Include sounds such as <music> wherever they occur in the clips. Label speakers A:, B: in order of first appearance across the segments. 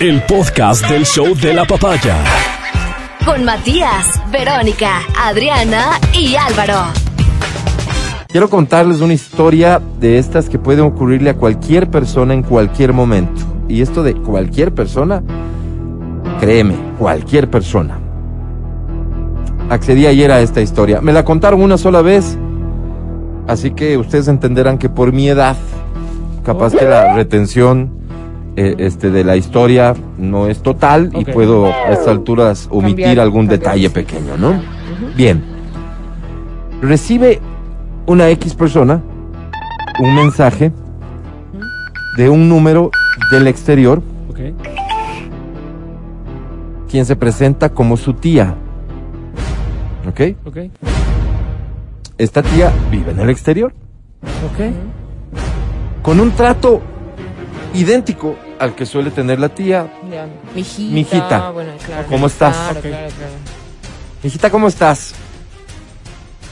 A: el podcast del show de la papaya.
B: Con Matías, Verónica, Adriana y Álvaro.
C: Quiero contarles una historia de estas que pueden ocurrirle a cualquier persona en cualquier momento. Y esto de cualquier persona, créeme, cualquier persona. Accedí ayer a esta historia. Me la contaron una sola vez, así que ustedes entenderán que por mi edad, capaz que la retención eh, este, de la historia no es total y puedo a estas alturas omitir
D: Cambiar,
C: algún
D: cambiar.
C: detalle pequeño, ¿no? Bien. Recibe una X persona un mensaje de un número del exterior
E: Ok.
C: quien se presenta como su tía. ¿Ok?
E: Ok.
C: Esta tía vive en el exterior
E: Ok.
C: con un trato idéntico al que suele tener la tía.
D: Ya. Mijita.
C: Mijita,
D: Bueno, claro.
C: ¿cómo estás?
D: Claro,
E: Ok.
D: claro, claro.
C: Hijita, ¿cómo estás?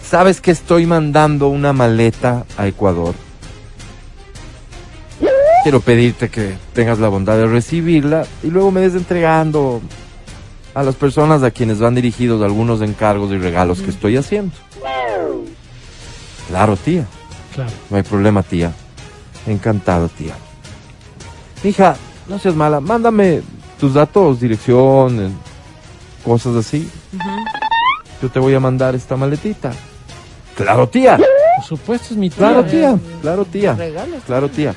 C: Sabes que estoy mandando una maleta a Ecuador. Quiero pedirte que tengas la bondad de recibirla y luego me des entregando a las personas a quienes van dirigidos algunos encargos y regalos que estoy haciendo. Claro, tía.
E: Claro.
C: No hay problema, tía. Encantado, tía. Hija, no seas mala. Mándame tus datos, dirección, cosas así. Yo te voy a mandar esta maletita. Claro, tía.
E: Por supuesto es mi tía.
C: Claro, tía. Claro, tía.
D: Regalos.
C: Claro, tía.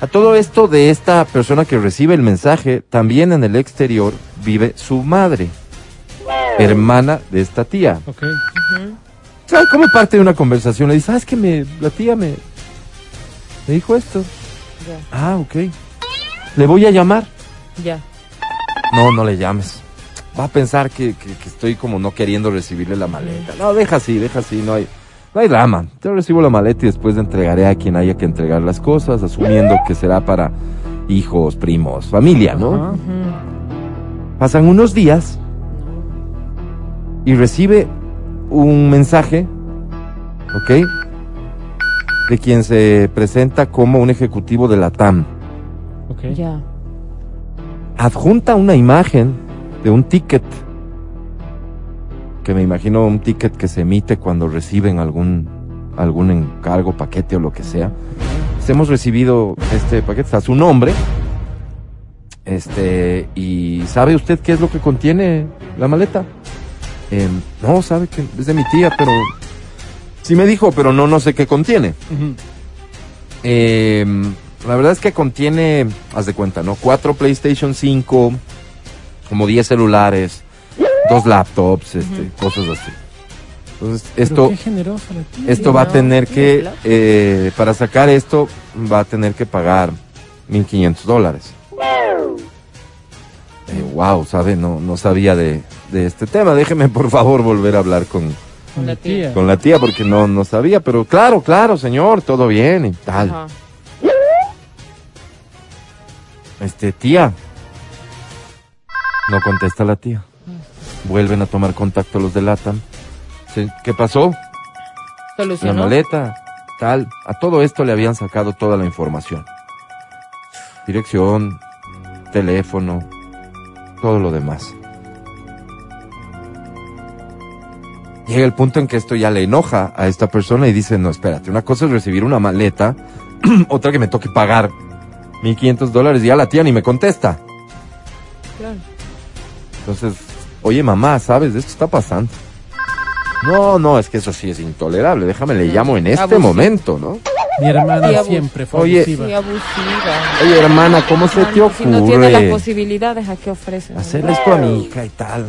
C: A todo esto de esta persona que recibe el mensaje, también en el exterior vive su madre, hermana de esta tía.
E: Ok.
C: ¿Sabes cómo parte de una conversación? Le dice, ¿sabes que me, la tía me, me dijo esto? Ah, ok. Le voy a llamar.
D: Ya.
C: No, no le llames. Va a pensar que, que- que estoy como no queriendo recibirle la maleta. No, deja así, deja así, no hay, no hay drama. Yo recibo la maleta y después entregaré a quien haya que entregar las cosas, asumiendo que será para hijos, primos, familia, ¿no? Pasan unos días y recibe un mensaje, ¿ok? De quien se presenta como un ejecutivo de la TAM.
D: Ya.
C: adjunta una imagen de un ticket que me imagino un ticket que se emite cuando reciben algún algún encargo, paquete o lo que sea. Pues hemos recibido este paquete, está su nombre. Este, y ¿sabe usted qué es lo que contiene la maleta? Em, no, sabe que es de mi tía, pero sí me dijo, pero no, no sé qué contiene. Eh, la verdad es que contiene, haz de cuenta, ¿no? Cuatro PlayStation 5, como 10 celulares, dos laptops, este, cosas así. Entonces, esto, esto va a tener que, eh, para sacar esto, va a tener que pagar 1.500 dólares. Eh, wow, ¿sabe? No, no sabía de, de este tema. Déjeme, por favor, volver a hablar con,
E: Con la
D: tía.
E: tía.
C: con la tía porque no, no sabía. Pero claro, claro, señor, todo bien y tal.
D: Ajá.
C: Este, tía. No contesta la tía. Vuelven a tomar contacto los de LATAM. Se- ¿Qué pasó? La
D: Solucionó.
C: maleta, tal. A todo esto le habían sacado toda la información. Dirección, teléfono, todo lo demás. Llega el punto en que esto ya le enoja a esta persona y dice, no, espérate, una cosa es recibir una maleta, <clears throat> otra que me toque pagar 1.500 dólares y ya la tía ni me contesta.
D: Claro.
C: Entonces, oye mamá, ¿sabes? Esto está pasando. No, no, es que eso sí es intolerable. Déjame, le llamo en este momento, ¿no?
E: Mi hermana
D: Sí,
E: siempre fue
C: Oye.
E: abusiva.
D: Sí, abusiva.
C: Oye, hermana, ¿cómo se te
D: no, Si no tiene las
C: ocurre
D: posibilidades, ¿a qué ofrece?
C: hacerle esto a mi hija y tal?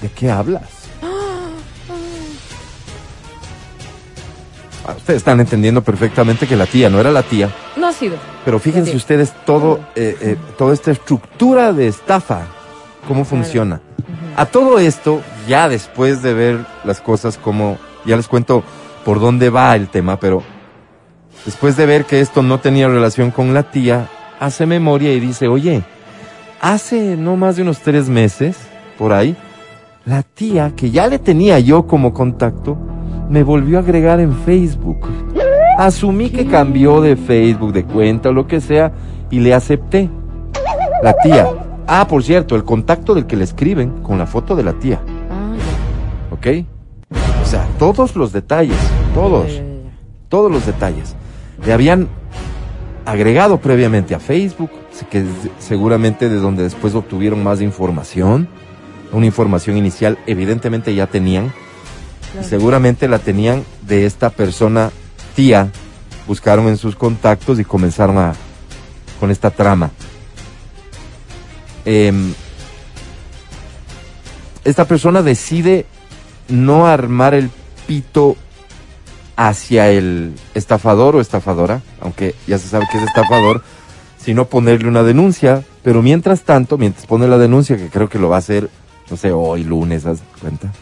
C: ¿De qué hablas? Ah, Ustedes están entendiendo perfectamente que la tía no era la tía,
D: No ha sido.
C: pero fíjense ustedes todo, eh, eh, toda esta estructura de estafa, cómo funciona. A todo esto, ya después de ver las cosas como, ya les cuento por dónde va el tema, pero después de ver que esto no tenía relación con la tía, hace memoria y dice, oye, hace no más de unos tres meses, por ahí, la tía, que ya le tenía yo como contacto, me volvió a agregar en Facebook. Asumí que cambió de Facebook, de cuenta o lo que sea, y le acepté. La tía. Ah, por cierto, el contacto del que le escriben con la foto de la tía.
D: Ah, ya.
C: ¿Ok? O sea, todos los detalles, todos,
D: Ya, ya,
C: todos los detalles. Le habían agregado previamente a Facebook, que es seguramente de donde después obtuvieron más información. Una información inicial, evidentemente ya tenían. Y seguramente la tenían de esta persona tía. Buscaron en sus contactos y comenzaron a con esta trama. Em, esta persona decide no armar el pito hacia el estafador o estafadora, aunque ya se sabe que es estafador, sino ponerle una denuncia. Pero mientras tanto, mientras pone la denuncia, que creo que lo va a hacer, no sé, hoy lunes, haz cuenta,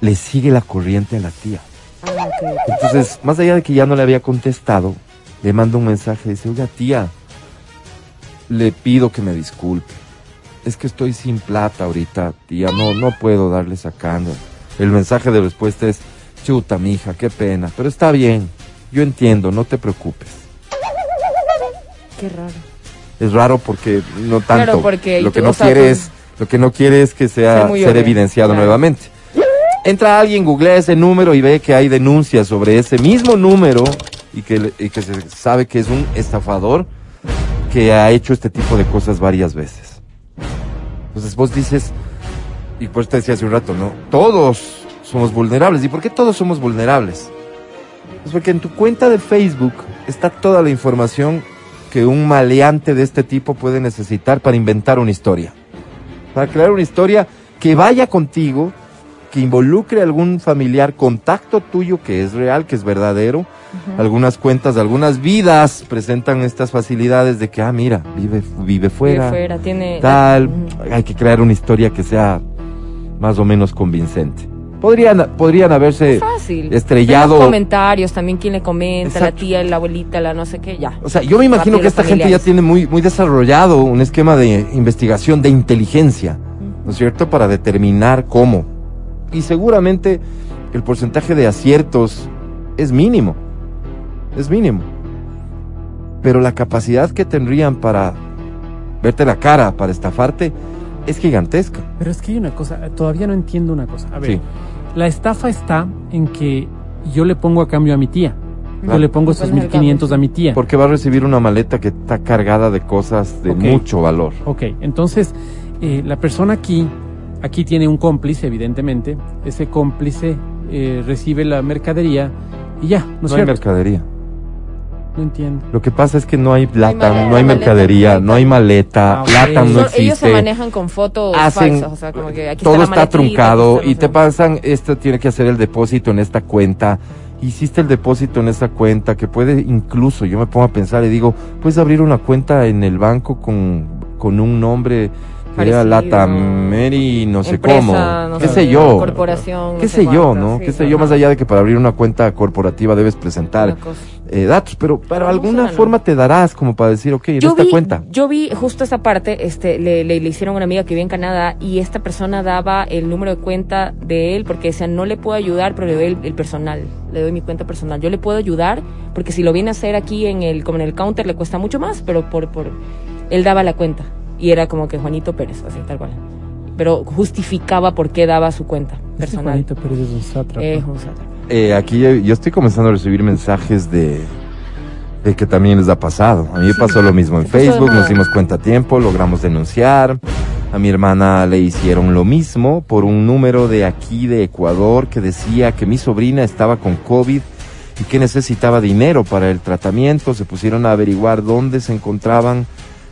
C: le sigue la corriente a la tía.
D: Ah.
C: Entonces, más allá de que ya no le había contestado, le manda un mensaje, dice, oiga tía, le pido que me disculpe. Es que estoy sin plata ahorita, tía, no, no puedo darle sacando. El mensaje de respuesta es, chuta, mija, qué pena, pero está bien, yo entiendo, no te preocupes.
D: Qué raro.
C: Es raro porque no tanto.
D: Claro, porque
C: lo que no quiere es, lo que no quiere es que sea
D: Ser muy
C: ser
D: obvio,
C: evidenciado
D: claro.
C: nuevamente. Entra alguien, googlea ese número y ve que hay denuncias sobre ese mismo número y que, se sabe que es un estafador que ha hecho este tipo de cosas varias veces. Entonces vos dices, y por eso te decía hace un rato, ¿no? Todos somos vulnerables. ¿Y por qué todos somos vulnerables? Pues porque en tu cuenta de Facebook está toda la información que un maleante de este tipo puede necesitar para inventar una historia. Para crear una historia que vaya contigo, que involucre a algún familiar, contacto tuyo que es real, que es verdadero. Algunas cuentas, algunas vidas presentan estas facilidades de que, ah, mira, vive, vive fuera,
D: Vive fuera, tiene...
C: tal. Hay que crear una historia que sea más o menos convincente. Podrían, podrían haberse
D: Fácil.
C: estrellado.
D: Los comentarios, también quién le comenta, la tía, la abuelita, la no sé qué, ya.
C: O sea, yo me imagino que esta gente ya tiene muy, muy desarrollado un esquema de investigación, de inteligencia, ¿no es cierto? Para determinar cómo. Y seguramente el porcentaje de aciertos es mínimo. Es mínimo. Pero la capacidad que tendrían para verte la cara, para estafarte, es gigantesca.
E: Pero es que hay una cosa, todavía no entiendo una cosa. A ver,
C: Sí.
E: la estafa está en que yo le pongo a cambio a mi tía.
C: Claro.
E: Yo le pongo esos
D: pones el
E: 1500 a mi tía.
C: Porque va a recibir una maleta que está cargada de cosas de mucho valor.
E: Ok, entonces eh, la persona aquí, aquí tiene un cómplice, evidentemente. Ese cómplice eh, recibe la mercadería y ya, ¿no es
C: No hay mercadería.
E: No entiendo.
C: Lo que pasa es que no hay LATAM,
D: maleta,
C: no hay mercadería,
D: maleta.
C: no hay maleta,
E: Ah, ok.
C: LATAM no
D: Son-
C: existe.
D: ellos se manejan con fotos
C: hacen
D: falsas, o sea, como que aquí
C: todo
D: está,
C: truncado
D: aquí
C: y te pasan esto tiene que hacer el depósito en esta cuenta hiciste el depósito en esa cuenta que puede incluso yo me pongo a pensar y digo puedes abrir una cuenta en el banco con con un nombre que era
D: Parecido.
C: Latameri no sé
D: Empresa,
C: cómo.
D: no
C: qué
D: sé,
C: yo.
D: corporación,
C: qué
D: no
C: sé
D: sé
C: yo no
D: sí,
C: qué sé yo más allá de que para abrir una cuenta corporativa debes presentar eh, datos pero para alguna forma te darás como para decir ok en
D: Yo
C: esta
D: vi,
C: cuenta.
D: yo vi justo esa parte, este, le, le, le hicieron a una amiga que vive en Canadá y esta persona daba el número de cuenta de él porque decía, no le puedo ayudar, pero le doy el, el personal, le doy mi cuenta personal. Yo le puedo ayudar porque si lo viene a hacer aquí en el, como en el counter le cuesta mucho más, pero por, por, él daba la cuenta y era como que Juanito Pérez, así tal cual. Pero justificaba por qué daba su cuenta
E: Este
D: personal.
E: Juanito Pérez es un sátrapa.
D: Eh, un sátrapa.
C: Eh, aquí yo, yo estoy comenzando a recibir mensajes de, de que también les ha pasado. A mí me pasó lo mismo en Facebook, nos dimos cuenta a tiempo, logramos denunciar. A mi hermana le hicieron lo mismo por un número de aquí de Ecuador que decía que mi sobrina estaba con COVID y que necesitaba dinero para el tratamiento. Se pusieron a averiguar dónde se encontraban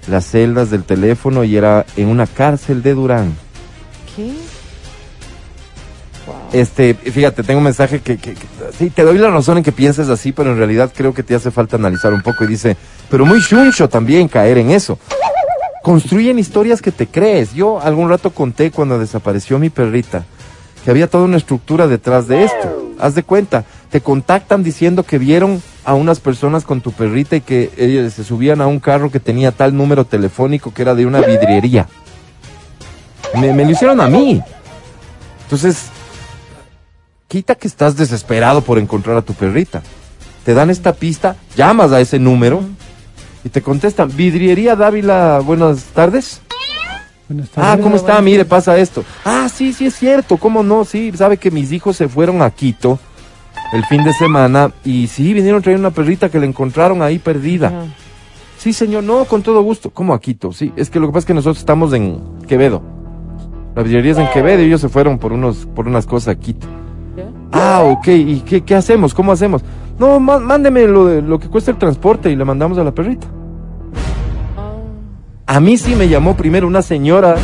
C: las celdas del teléfono y era en una cárcel de Durán.
D: ¿Qué? Wow.
C: Este, fíjate, tengo un mensaje que, que- que- sí, te doy la razón en que pienses así, pero en realidad creo que te hace falta analizar un poco y dice, pero muy chuncho también caer en eso. Construyen historias que te crees. Yo algún rato conté cuando desapareció mi perrita que había toda una estructura detrás de esto. Haz de cuenta, te contactan diciendo que vieron a unas personas con tu perrita y que ellos se subían a un carro que tenía tal número telefónico que era de una vidriería. Me, me lo hicieron a mí. Entonces, quita que estás desesperado por encontrar a tu perrita. Te dan esta pista, llamas a ese número Y te contestan, vidriería Dávila, buenas tardes.
E: Buenas
C: Ah,
E: tardes.
C: ¿cómo está? Mire, pasa esto. Ah, sí, sí es cierto, ¿cómo no? Sí, sabe que mis hijos se fueron a Quito el fin de semana y sí, vinieron a traer una perrita que le encontraron ahí perdida. Sí, señor, no, con todo gusto. ¿Cómo a Quito? Sí, es que lo que pasa es que nosotros estamos en Quevedo. La vidriería es en Quevedo y ellos se fueron por unos por unas cosas a Quito. Ah, ok. ¿Y qué, qué hacemos? ¿Cómo hacemos? No, má- mándeme lo, de, lo que cuesta el transporte y le mandamos a la perrita.
D: Ah.
C: A mí sí me llamó primero una señora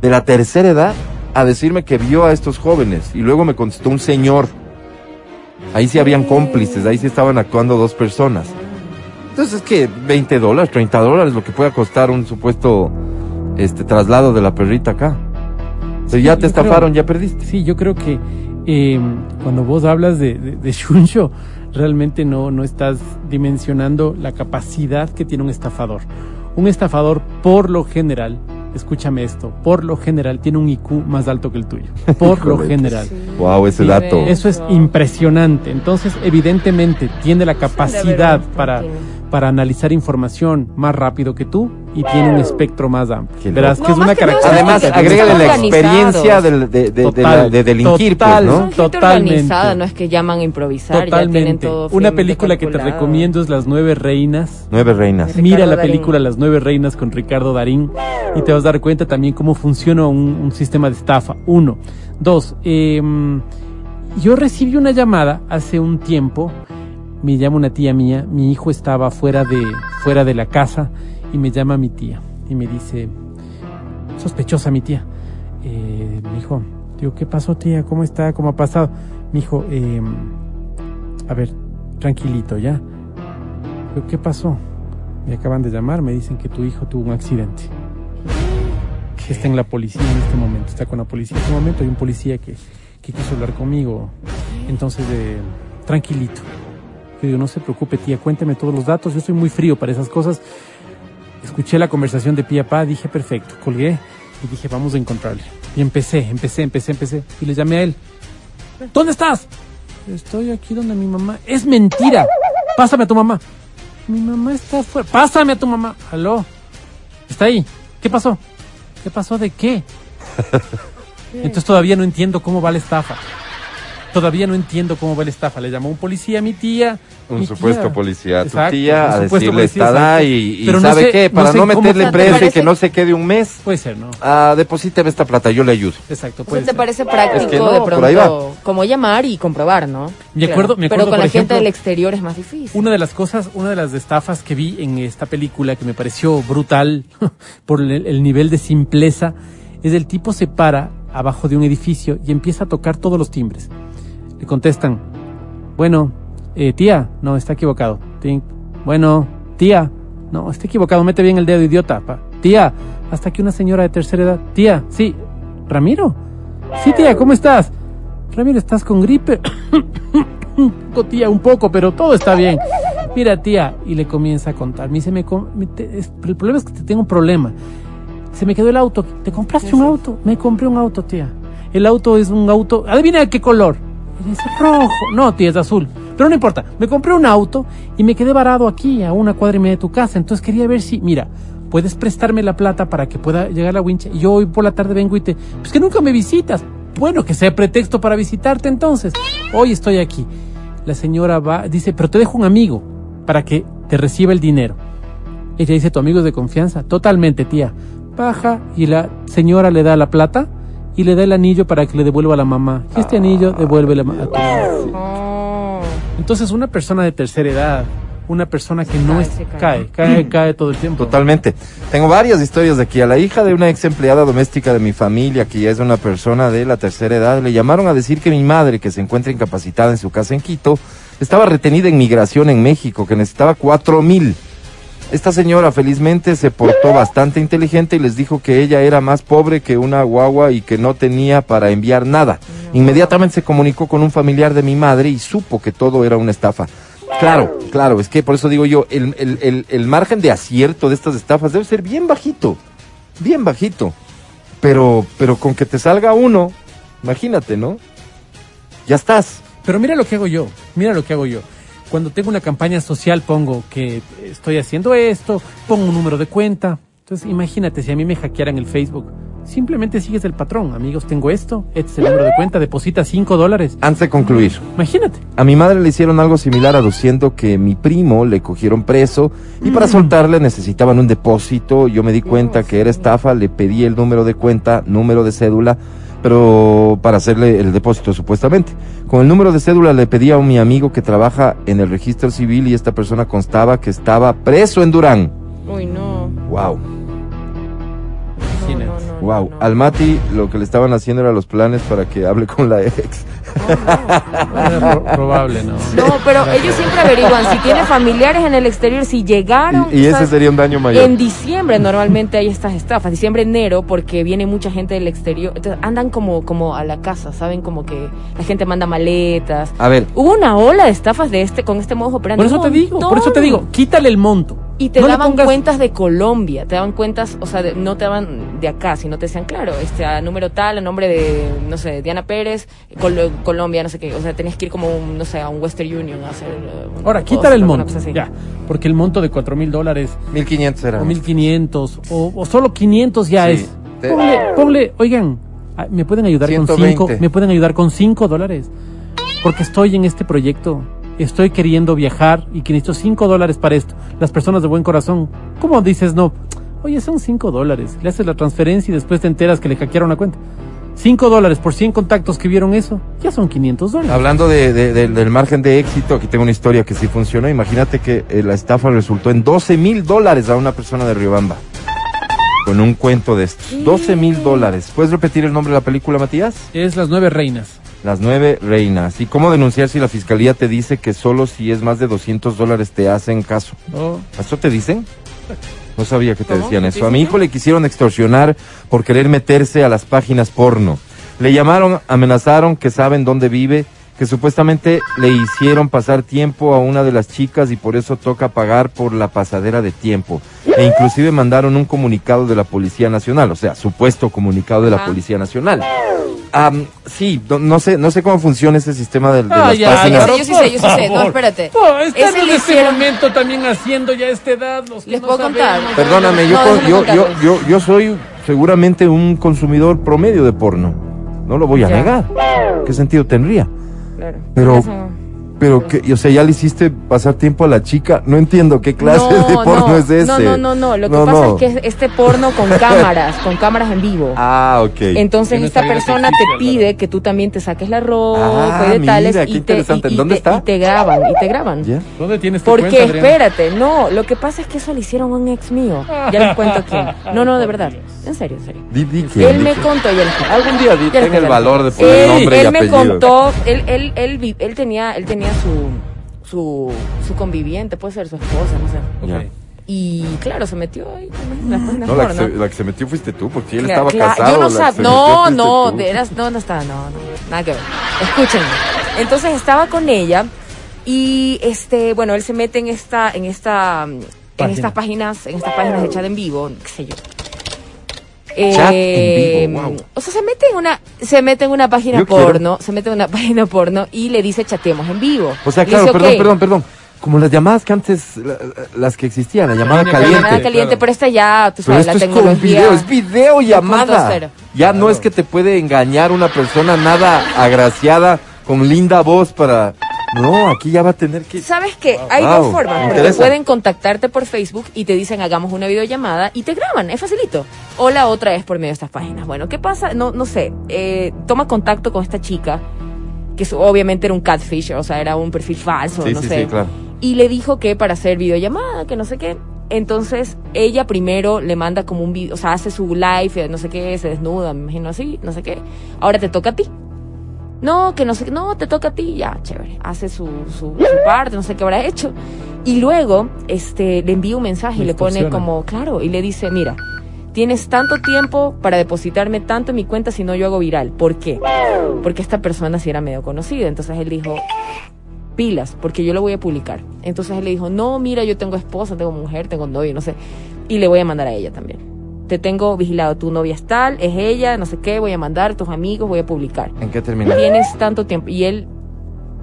C: de la tercera edad a decirme que vio a estos jóvenes y luego me contestó un señor. Ahí sí habían cómplices, ahí sí estaban actuando dos personas. Entonces es que 20 dólares, 30 dólares, lo que pueda costar un supuesto este traslado de la perrita acá.
E: Sí,
C: ya te
E: creo-
C: estafaron, ya perdiste.
E: Sí, yo creo que eh, cuando vos hablas de, de, realmente no, no estás dimensionando la capacidad que tiene un estafador. Un estafador, por lo general, escúchame esto, por lo general tiene un IQ más alto que el tuyo. <laughs> Por lo
C: Híjole,
E: general.
C: Wow, ese
E: Sí,
C: dato.
E: Eso es impresionante. Entonces, evidentemente, tiene la capacidad para, para analizar información más rápido que tú y tiene un espectro más amplio.
C: Qué
E: Verás que es una
D: que
E: característica.
C: Además, agrégale la experiencia del- de, de, de,
E: Total,
C: la- de delinquir, pues. ¿no?
D: Son gente
E: Totalmente.
D: organizada, no es que llaman a improvisar, ya tienen
E: Totalmente.
D: todo
E: Una película que te recomiendo es Las Nueve Reinas.
C: Nueve reinas.
D: Ricardo
E: Mira la
D: Darín.
E: película Las Nueve Reinas con Ricardo Darín y te vas a dar cuenta también cómo funciona un, un sistema de estafa. Uno. Dos. em, yo recibí una llamada hace un tiempo. Me llama una tía mía. Mi hijo estaba fuera de, fuera de la casa y me llama mi tía y me dice, sospechosa mi tía. Eh, me dijo, digo, ¿qué pasó tía? ¿Cómo está? ¿Cómo ha pasado? Me dijo, em, a ver, tranquilito, ¿ya? Digo, ¿qué pasó? Me acaban de llamar, me dicen que tu hijo tuvo un accidente. Que está en la policía en este momento, está con la policía en este momento. Hay un policía que, que quiso hablar conmigo. Entonces, eh, tranquilito. Yo digo, no se preocupe, tía, cuénteme todos los datos. Yo soy muy frío para esas cosas. Escuché la conversación de pie a pa, dije, perfecto, colgué y dije, vamos a encontrarle. Y empecé, empecé, empecé, empecé. Y le llamé a él. ¿Dónde estás? Estoy aquí donde mi mamá. Es mentira. Pásame a tu mamá. Mi mamá está afuera. Pásame a tu mamá. Aló. Está ahí. ¿Qué pasó? ¿Qué pasó de qué? <laughs> Entonces todavía no entiendo cómo va la estafa. Todavía no entiendo cómo va la estafa. Le llamó un policía a mi tía.
C: Un
E: mi
C: supuesto
E: tía.
C: policía a tu
E: Exacto,
C: tía a
E: supuesto
C: decirle
E: exacto.
C: y, y
E: Pero no
C: ¿sabe
E: sé-
C: qué?
E: no
C: Para
E: sé
C: no, meterle
D: ¿te
C: preso y que no se quede un mes,
E: Puede ser, ¿no?
C: ah, deposíteme esta plata, yo le ayudo.
E: Exacto,
D: O sea,
E: puede
D: ¿te
E: ser.
D: parece práctico
C: Es que no,
D: de
C: por ahí va.
D: pronto como llamar y comprobar, no?
E: Me acuerdo- me acuerdo,
D: Pero con
E: por
D: la gente del exterior es más difícil.
E: Una de las cosas, una de las estafas que vi en esta película que me pareció brutal <laughs> por el, el nivel de simpleza es el tipo se para abajo de un edificio y empieza a tocar todos los timbres. Le contestan, bueno, eh, tía, no, está equivocado. Bueno, tía, no, está equivocado, mete bien el dedo, idiota. pa. Tía, hasta aquí una señora de tercera edad. Tía, sí, Ramiro. Sí, tía, ¿cómo estás? Ramiro, ¿estás con gripe? <coughs> tía, un poco, pero todo está bien. Mira, tía, y le comienza a contar. Me dice, me com- me te- es- el problema es que te tengo un problema. Se me quedó el auto. ¿Te compraste un auto? Me compré un auto, tía. El auto es un auto. Adivina qué color. Dice, rojo. No, tía, es azul. Pero no importa. Me compré un auto y me quedé varado aquí, a una cuadra y media de tu casa. Entonces quería ver si, mira, puedes prestarme la plata para que pueda llegar la wincha. Y yo hoy por la tarde vengo y te. Pues que nunca me visitas. Bueno, que sea pretexto para visitarte entonces. Hoy estoy aquí. La señora va, dice, pero te dejo un amigo para que te reciba el dinero. Ella dice, ¿tu amigo es de confianza? Totalmente, tía. Baja y la señora le da la plata y le da el anillo para que le devuelva a la mamá. Y este anillo devuelve a tu mamá.
D: Oh.
E: Entonces, una persona de tercera edad, una persona que no
D: Cae,
E: es,
D: cae,
E: cae, <clears throat> cae todo el tiempo.
C: Totalmente. Tengo varias historias de aquí. A la hija de una ex empleada doméstica de mi familia, que ya es una persona de la tercera edad, le llamaron a decir que mi madre, que se encuentra incapacitada en su casa en Quito, estaba retenida en migración en México, que necesitaba cuatro mil. Esta señora felizmente se portó bastante inteligente y les dijo que ella era más pobre que una guagua y que no tenía para enviar nada. Inmediatamente se comunicó con un familiar de mi madre y supo que todo era una estafa. Claro, claro, es que por eso digo yo, el, el- el- el margen de acierto de estas estafas debe ser bien bajito, bien bajito. Pero, pero con que te salga uno, imagínate, ¿no? Ya estás.
E: Pero mira lo que hago yo, mira lo que hago yo. Cuando tengo una campaña social pongo que estoy haciendo esto, pongo un número de cuenta. Entonces, imagínate si a mí me hackearan el Facebook. Simplemente sigues el patrón. Amigos, tengo esto, este es el número de cuenta, deposita 5 dólares.
C: Antes de concluir,
E: Imagínate.
C: a mi madre le hicieron algo similar aduciendo que mi primo le cogieron preso y para soltarle necesitaban un depósito. Yo me di cuenta que era estafa, le pedí el número de cuenta, número de cédula, pero para hacerle el depósito supuestamente. Con el número de cédula le pedí a mi amigo que trabaja en el registro civil y esta persona constaba que estaba preso en Durán.
D: Uy, no.
C: Wow.
D: No, no, no, no,
C: Wow,
D: no.
C: al Mati lo que le estaban haciendo era los planes para que hable con la ex.
E: Pro- <laughs> probable, ¿no?
D: No, pero ellos siempre averiguan si tiene familiares en el exterior, si llegaron.
C: Y, y ese
D: ¿sabes?
C: sería un daño mayor.
D: En diciembre normalmente hay estas estafas, diciembre, enero, porque viene mucha gente del exterior, entonces andan como, como a la casa, ¿saben? Como que la gente manda maletas.
C: A ver,
D: Hubo una ola de estafas de este, con este modo operandi.
E: Por eso te digo, por eso te digo, quítale el monto.
D: Y te
E: No
D: daban
E: pongas-
D: cuentas de Colombia, te daban cuentas, o sea, de- no te daban de acá, sino te decían, claro, este, a número tal, a nombre de, no sé, Diana Pérez, Col- Colombia, no sé qué, o sea, tenías que ir como, un, no sé, a un Western Union a hacer... eh,
E: Ahora, quítale el monto. Ya. Porque el monto de cuatro mil dólares
C: 1500 era.
E: o 1500 o, o solo 500 ya
C: Sí.
E: es.
C: Te-
E: Ponle, ponle, oigan, ah, ¿me pueden ayudar con
C: 120.
E: 5? ¿Me pueden ayudar con 5 dólares? Porque estoy en este proyecto. Estoy queriendo viajar y que necesito 5 dólares para esto. Las personas de buen corazón, ¿cómo dices no? Oye, son 5 dólares. Le haces la transferencia y después te enteras que le hackearon la cuenta. 5 dólares por 100 contactos que vieron eso, ya son 500 dólares.
C: Hablando de, de- de- del margen de éxito, aquí tengo una historia que sí funcionó. Imagínate que eh, la estafa resultó en 12 mil dólares a una persona de Riobamba. Con un cuento de estos. 12 mil dólares. ¿Puedes repetir el nombre de la película, Matías?
E: Es las nueve reinas.
C: Las nueve reinas. ¿Y cómo denunciar si la fiscalía te dice que solo si es más de 200 dólares te hacen caso?
E: Oh,
C: ¿Eso te dicen? No sabía que te
D: ¿Cómo?
C: decían
D: ¿Qué
C: eso. A mi hijo le quisieron extorsionar por querer meterse a las páginas porno. Le llamaron, amenazaron que saben dónde vive, que supuestamente le hicieron pasar tiempo a una de las chicas y por eso toca pagar por la pasadera de tiempo. E inclusive mandaron un comunicado de la Policía Nacional, o sea, supuesto comunicado de la. Policía Nacional. Am, sí, no, no sé, no sé cómo funciona ese sistema de, de
E: Ah,
C: las
E: ya,
C: páginas.
D: Yo sí sé, yo sí sé. No, espérate.
E: Oh, están en este
D: hicieron-
E: momento también haciendo ya esta edad. Los que
D: Les
E: no
D: puedo contar.
E: sabemos.
C: Perdóname, yo,
D: No,
C: yo, yo, yo, yo soy seguramente un consumidor promedio de porno. No lo voy a
D: Ya.
C: negar. ¿Qué sentido tendría?
D: Claro.
C: Pero-
D: Eso-
C: Pero que, o sea, ya le hiciste pasar tiempo a la chica. No entiendo qué clase
D: no,
C: de porno
D: no,
C: es ese.
D: No, no, no, no. Lo que
C: No,
D: pasa
C: no.
D: es que es este porno con <laughs> cámaras, con cámaras en vivo.
C: Ah, ok.
D: Entonces esta persona te pide que tú también te saques la ropa
C: Ah,
D: y de
C: mira,
D: tales
C: qué
D: y te,
C: interesante.
D: y- y
C: ¿Dónde
D: te-
C: está?
D: y te graban y te graban.
C: ¿Ya?
E: ¿Dónde tienes tu
D: Porque
E: cuenta,
D: espérate, no, lo que pasa es que eso le hicieron a un ex mío. Ya les cuento quién. No, no, de verdad. En serio, en serio.
C: Di, di
D: Él
C: di
D: me contó, ya les cuento.
C: Algún día di-
D: Ya les
C: ten el valor de poner
D: Él,
C: nombre y
D: él me
C: apellido.
D: contó, él, él, él, vi- él tenía, él tenía su, su, su conviviente, puede ser su esposa, no sé. Y claro, se metió ahí páginas
C: No, la que, se, la que se metió fuiste tú, porque él
D: Claro,
C: estaba
D: claro,
C: casado.
D: Yo no
C: la
D: sabía. No, no, de veras, no, no estaba, no, no, nada que ver. Escúchenme. Entonces estaba con ella y este, bueno, él se mete en esta, en esta, en estas páginas, en estas páginas de chat en vivo, qué sé yo.
C: Chat en
D: Eh,
C: vivo, wow.
D: O sea, se mete en una, se mete en una página
C: Yo quiero.
D: porno, se mete en una <laughs> página porno y le dice chateemos en vivo.
C: O sea, claro,
D: dice,
C: perdón, perdón, perdón. Como las llamadas que antes, la- las que existían, la llamada caliente.
D: Llamada caliente,
E: claro.
D: pero esta ya, tú
C: Pero
D: sabes,
C: esto
D: la
C: es con
D: tecnología.
C: video, es video llamada.
D: 2.0.
C: Ya no es que te puede engañar una persona nada agraciada con linda voz para... No, aquí ya va a tener que...
D: ¿Sabes qué? Hay
C: Wow,
D: dos
C: me
D: formas. Porque pueden contactarte por Facebook y te dicen hagamos una videollamada y te graban, es facilito. O la otra es por medio de estas páginas. Bueno, ¿qué pasa? No, no sé. eh, toma contacto con esta chica, que obviamente era un catfish, o sea, era un perfil falso,
C: Sí,
D: no
C: sí,
D: sé.
C: sí, claro.
D: Y le dijo que para hacer videollamada, que no sé qué. Entonces, ella primero le manda como un video, o sea, hace su live, eh, no sé qué, se desnuda, me imagino así, no sé qué. Ahora te toca a ti. No, que no sé, no, te toca a ti, ya, chévere. Hace su, su, su parte, no sé qué habrá hecho. Y luego, este, le envía un mensaje y
E: Le
D: pone como, claro, y le dice, mira, tienes tanto tiempo para depositarme tanto en mi cuenta si no yo hago viral. ¿Por qué? Porque esta persona sí era medio conocida. Entonces él dijo, pilas, porque yo lo voy a publicar. Entonces él le dijo, no, mira, yo tengo esposa, tengo mujer, tengo novio, no sé. Y le voy a mandar a ella también. Te tengo vigilado, tu novia es tal, es ella, no sé qué, voy a mandar, tus amigos, voy a publicar.
C: ¿En qué termina?
D: Tienes tanto tiempo. Y él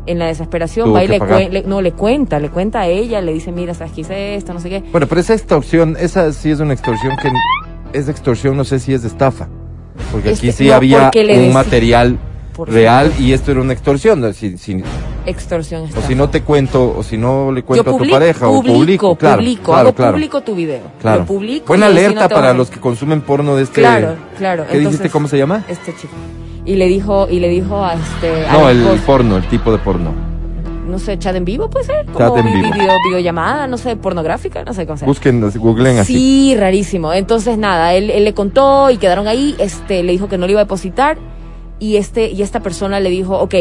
D: en la desesperación va y le, le- no le cuenta, le cuenta a ella, le dice, mira, sabes que hice esto, no sé qué.
C: Bueno, pero esa extorsión, esa sí es una extorsión que es extorsión, no sé si es de estafa. Porque aquí sí
D: no,
C: había un material real y esto era una extorsión. ¿no? Si- si-
D: Extorsión.
C: o
D: estafa.
C: si no te cuento, o si no le cuento a tu
D: publico,
C: pareja, o
D: publico,
C: claro,
D: publico,
C: claro,
D: hago
C: claro,
D: público tu video.
C: claro.
D: Lo publico.
C: Buena
D: no
C: alerta para
D: a-
C: los que consumen porno de este.
D: Claro, claro.
C: ¿Qué dijiste?
D: entonces,
C: ¿Cómo se llama?
D: Este chico. Y le dijo, y le dijo a este. a
C: No, el porno, el tipo de porno.
D: no sé, chat en vivo puede ser. Como
C: Chat en
D: vi-
C: vivo.
D: Video, videollamada, no sé, pornográfica, no sé cómo se.
C: Busquen, googleen así.
D: Sí, rarísimo. Entonces, nada, él, él le contó y quedaron ahí, este, le dijo que no le iba a depositar y este, y esta persona le dijo, ok,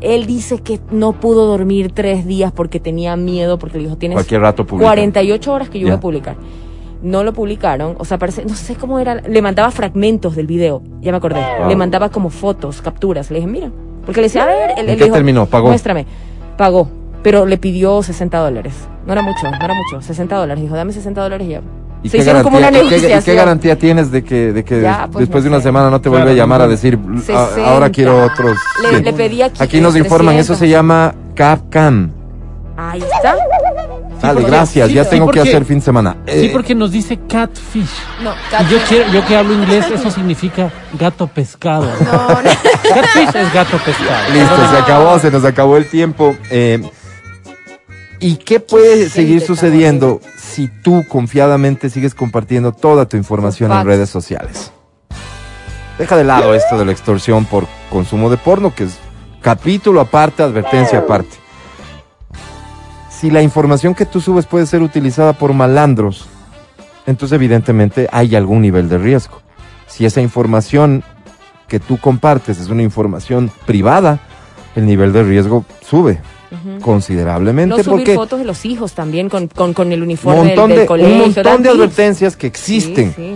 D: él dice que no pudo dormir tres días porque tenía miedo, porque le dijo, tienes
C: Cualquier rato publica.
D: 48 horas que yo voy a publicar. No lo publicaron, o sea, parece, no sé cómo era, le mandaba fragmentos del video, ya me acordé,
C: Wow.
D: le mandaba como fotos, capturas, le dije, mira, porque le decía, a ver, él,
C: ¿En
D: él
C: qué
D: dijo,
C: terminó? ¿Pagó?
D: Muéstrame, pagó, pero le pidió 60 dólares, no era mucho, no era mucho, 60 dólares, dijo, dame 60 dólares y ya.
C: ¿Y
D: Se
C: qué,
D: hicieron como
C: garantía, y qué- y qué
D: negociación.
C: garantía tienes de que, de que
D: Ya, pues,
C: después
D: no
C: de una
D: sé.
C: semana no te vuelve
E: Claro,
C: a llamar a decir, "A-
D: 60.
C: ahora quiero otros?
D: Le,
C: 100"?
D: le pedí aquí.
C: Aquí nos informan, eso se llama CapCam.
D: Ahí está.
C: Dale, gracias,
E: sí,
C: ya
E: sí,
C: tengo que hacer fin de semana.
E: Sí,
C: Eh,
E: porque nos dice catfish.
D: No,
E: Y yo, quiero, yo que hablo inglés, eso <laughs> significa gato pescado.
D: No, no. <laughs>
E: Catfish es gato pescado.
C: Listo, se acabó, se nos acabó el tiempo. Eh, ¿Y qué puede seguir sucediendo si tú confiadamente sigues compartiendo toda tu información en redes sociales? Deja de lado esto de la extorsión por consumo de porno, que es capítulo aparte, advertencia aparte. Si la información que tú subes puede ser utilizada por malandros, entonces evidentemente hay algún nivel de riesgo. Si esa información que tú compartes es una información privada, el nivel de riesgo sube Considerablemente
D: No subir
C: porque
D: fotos de los hijos también con, con, con el
C: un
D: uniforme
C: montón
D: del, del
C: de
D: colegio.
C: un montón de advertencias que existen,
D: Sí, sí.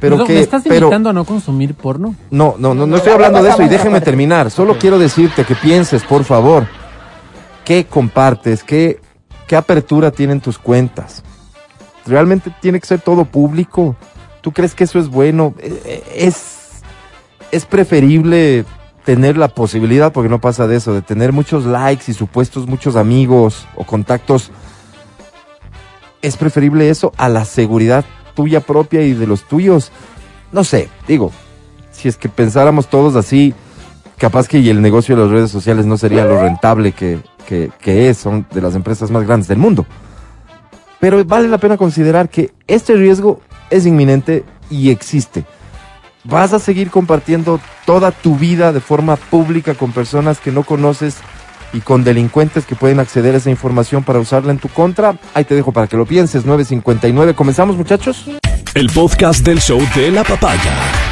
C: pero que
E: ¿Me estás
C: pero
E: invitando a no consumir porno?
C: no, no, no, no estoy hablando de eso y déjeme terminar. Solo quiero decirte que pienses, por favor, qué compartes, qué, qué apertura tienen tus cuentas. ¿Realmente tiene que ser todo público? ¿Tú crees que eso es bueno? Eh, eh, Es, es preferible tener la posibilidad, porque no pasa de eso, de tener muchos likes y supuestos muchos amigos o contactos. Es preferible eso a la seguridad tuya propia y de los tuyos. No sé, digo, si es que pensáramos todos así, capaz que y el negocio de las redes sociales no sería lo rentable que, que, que es, son de las empresas más grandes del mundo. Pero vale la pena considerar que este riesgo es inminente y existe. Vas a seguir compartiendo toda tu vida de forma pública con personas que no conoces y con delincuentes que pueden acceder a esa información para usarla en tu contra. Ahí te dejo para que lo pienses. 959. ¿Comenzamos, muchachos?
A: El podcast del show de la papaya.